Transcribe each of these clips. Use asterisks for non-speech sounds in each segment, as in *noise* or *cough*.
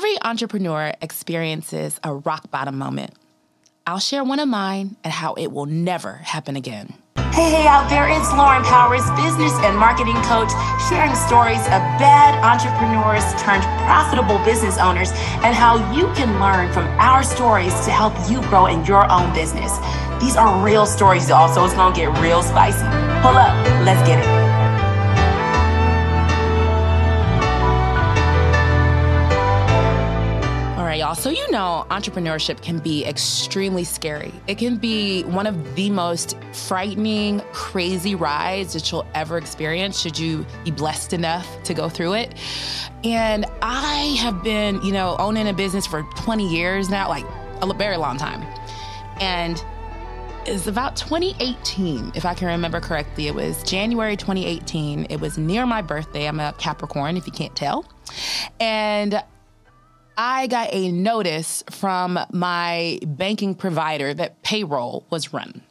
Every entrepreneur experiences a rock bottom moment. I'll share one of mine and how it will never happen again. Hey, hey, out there, it's Lauren Powers, business and marketing coach, sharing stories of bad entrepreneurs turned profitable business owners and how you can learn from our stories to help you grow in your own business. These are real stories, y'all, so it's gonna get real spicy. Pull up, let's get it. Y'all. So, you know, entrepreneurship can be extremely scary. It can be one of the most frightening, crazy rides that you'll ever experience should you be blessed enough to go through it. And I have been, you know, owning a business for 20 years now, like a very long time. And it's about 2018, if I can remember correctly. It was January 2018. It was near my birthday. I'm a Capricorn, if you can't tell. And I got a notice from my banking provider that payroll was run.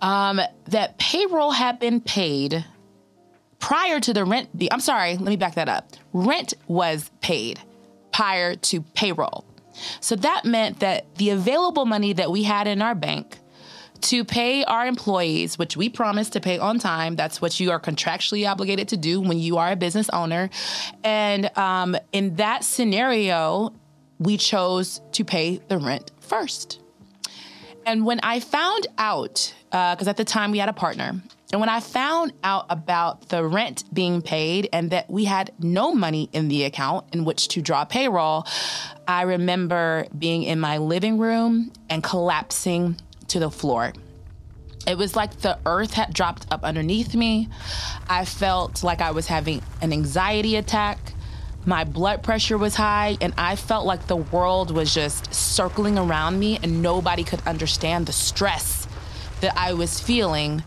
Um, that payroll had been paid prior to the rent. Be- I'm sorry, let me back that up. Rent was paid prior to payroll. So that meant that the available money that we had in our bank to pay our employees, which we promise to pay on time. That's what you are contractually obligated to do when you are a business owner. And um, in that scenario, we chose to pay the rent first. And when I found out, because uh, at the time we had a partner, and when I found out about the rent being paid and that we had no money in the account in which to draw payroll, I remember being in my living room and collapsing to the floor. It was like the earth had dropped up underneath me. I felt like I was having an anxiety attack. My blood pressure was high, and I felt like the world was just circling around me, and nobody could understand the stress that I was feeling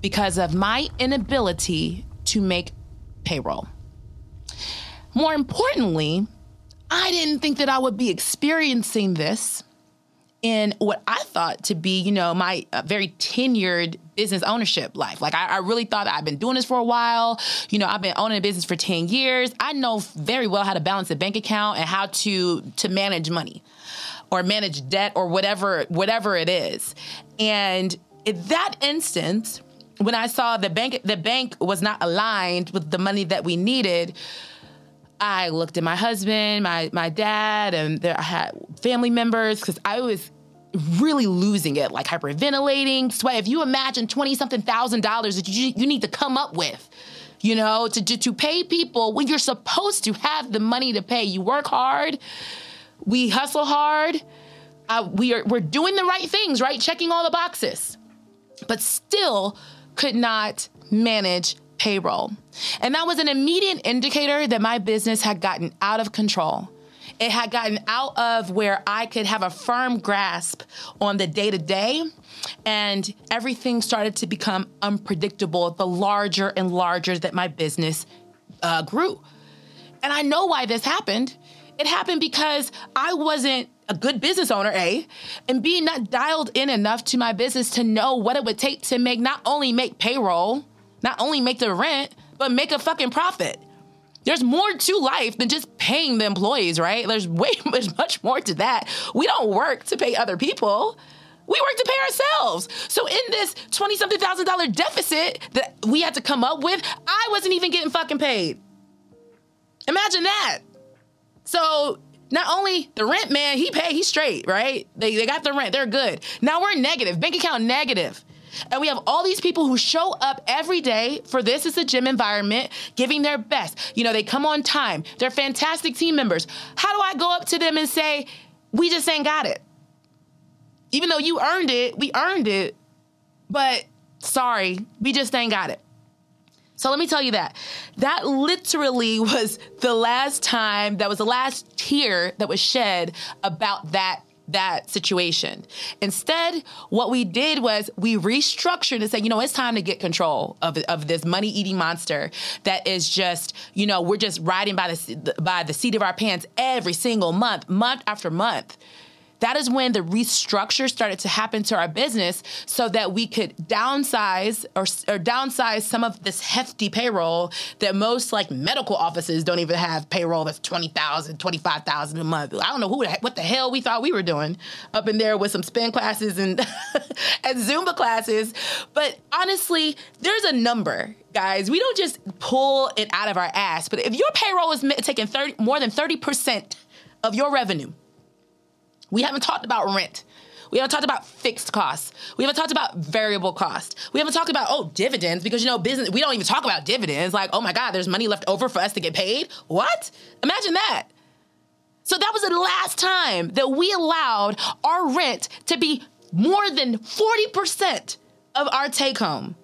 because of my inability to make payroll. More importantly, I didn't think that I would be experiencing this in what I thought to be, you know, my uh, very tenured business ownership life. Like I, I, really thought I've been doing this for a while. You know, I've been owning a business for 10 years. I know very well how to balance a bank account and how to to manage money or manage debt or whatever whatever it is. And in that instance, when I saw the bank the bank was not aligned with the money that we needed, I looked at my husband, my my dad, and there I had family members because I was really losing it, like hyperventilating, sweat. If you imagine 20 something thousand dollars that you, you need to come up with, you know, to, to, to pay people when you're supposed to have the money to pay. You work hard, we hustle hard, uh, we are, we're doing the right things, right? Checking all the boxes, but still could not manage payroll. And that was an immediate indicator that my business had gotten out of control. It had gotten out of where I could have a firm grasp on the day to day, and everything started to become unpredictable the larger and larger that my business uh, grew. And I know why this happened. It happened because I wasn't a good business owner, A, and B, not dialed in enough to my business to know what it would take to make not only make payroll, not only make the rent, but make a fucking profit. There's more to life than just paying the employees, right? There's way *laughs* much, much more to that. We don't work to pay other people. We work to pay ourselves. So in this 20 something thousand dollar deficit that we had to come up with, I wasn't even getting fucking paid. Imagine that. So not only the rent man, he paid, he's straight, right? They, they got the rent, they're good. Now we're negative, bank account negative. And we have all these people who show up every day for this is a gym environment, giving their best. You know, they come on time. They're fantastic team members. How do I go up to them and say, we just ain't got it? Even though you earned it, we earned it, but sorry, we just ain't got it. So let me tell you that. That literally *laughs* was the last time, that was the last tear that was shed about that that situation. Instead, what we did was we restructured and said, you know, it's time to get control of, of this money eating monster that is just, you know, we're just riding by the by the seat of our pants every single month, month after month. That is when the restructure started to happen to our business so that we could downsize or, or downsize some of this hefty payroll that most like medical offices don't even have payroll that's 20,000, 25,000 a month. I don't know who what the hell we thought we were doing up in there with some spin classes and *laughs* and Zumba classes. But honestly, there's a number guys. We don't just pull it out of our ass. But if your payroll is taking 30, more than 30% of your revenue, we haven't talked about rent. We haven't talked about fixed costs. We haven't talked about variable cost. We haven't talked about, oh, dividends, because you know, business, we don't even talk about dividends. Like, oh my God, there's money left over for us to get paid. What? Imagine that. So that was the last time that we allowed our rent to be more than 40% of our take home,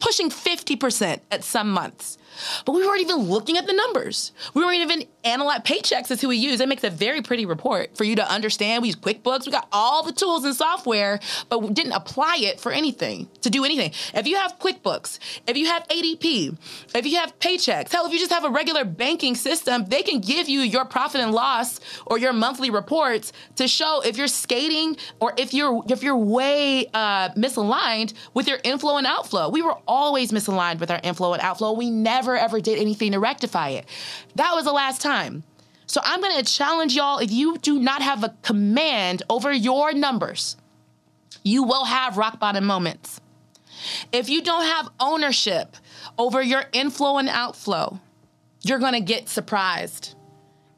pushing 50% at some months. But we weren't even looking at the numbers. We weren't even analyzing Paychex is who we use. It makes a very pretty report for you to understand. We use QuickBooks. We got all the tools and software, but we didn't apply it for anything to do anything. If you have QuickBooks, if you have ADP, if you have Paychex, hell, if you just have a regular banking system, they can give you your profit and loss or your monthly reports to show if you're skating or if you're if you're way uh, misaligned with your inflow and outflow. We were always misaligned with our inflow and outflow. We never ever did anything to rectify it. That was the last time. So I'm going to challenge y'all if you do not have a command over your numbers, you will have rock bottom moments. If you don't have ownership over your inflow and outflow, you're going to get surprised.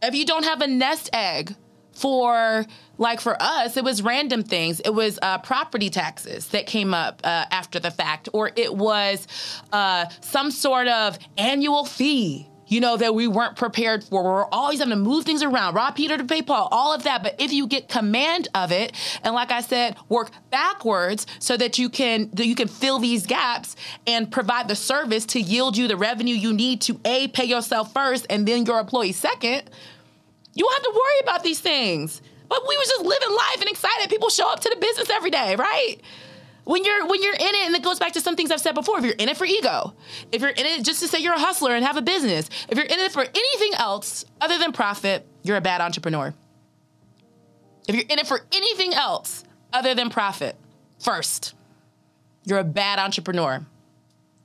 If you don't have a nest egg for like for us, it was random things. It was uh, property taxes that came up uh, after the fact, or it was uh, some sort of annual fee. You know, that we weren't prepared for. We're always having to move things around, rob Peter to pay Paul, all of that. But if you get command of it, and like I said, work backwards so that you can that you can fill these gaps and provide the service to yield you the revenue you need to a pay yourself first and then your employee second, you don't have to worry about these things. But we was just living life and excited. People show up to the business every day, right? When you're when you're in it, and it goes back to some things I've said before. If you're in it for ego, if you're in it just to say you're a hustler and have a business, if you're in it for anything else other than profit, you're a bad entrepreneur. If you're in it for anything else other than profit, first, you're a bad entrepreneur.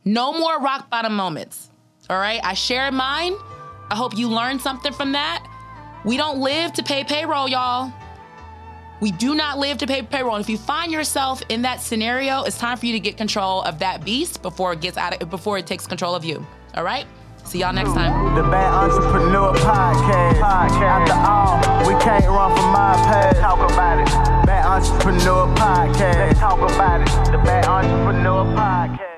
No more rock bottom moments. All right, I shared mine. I hope you learned something from that. We don't live to pay payroll, y'all. We do not live to pay payroll. And if you find yourself in that scenario, it's time for you to get control of that beast before it gets out of before it takes control of you. All right? See y'all next time. The Bad Entrepreneur Podcast. podcast. After all, we can't run from my past. Talk about it. Bad Entrepreneur Podcast. Let's talk about it. The Bad Entrepreneur Podcast.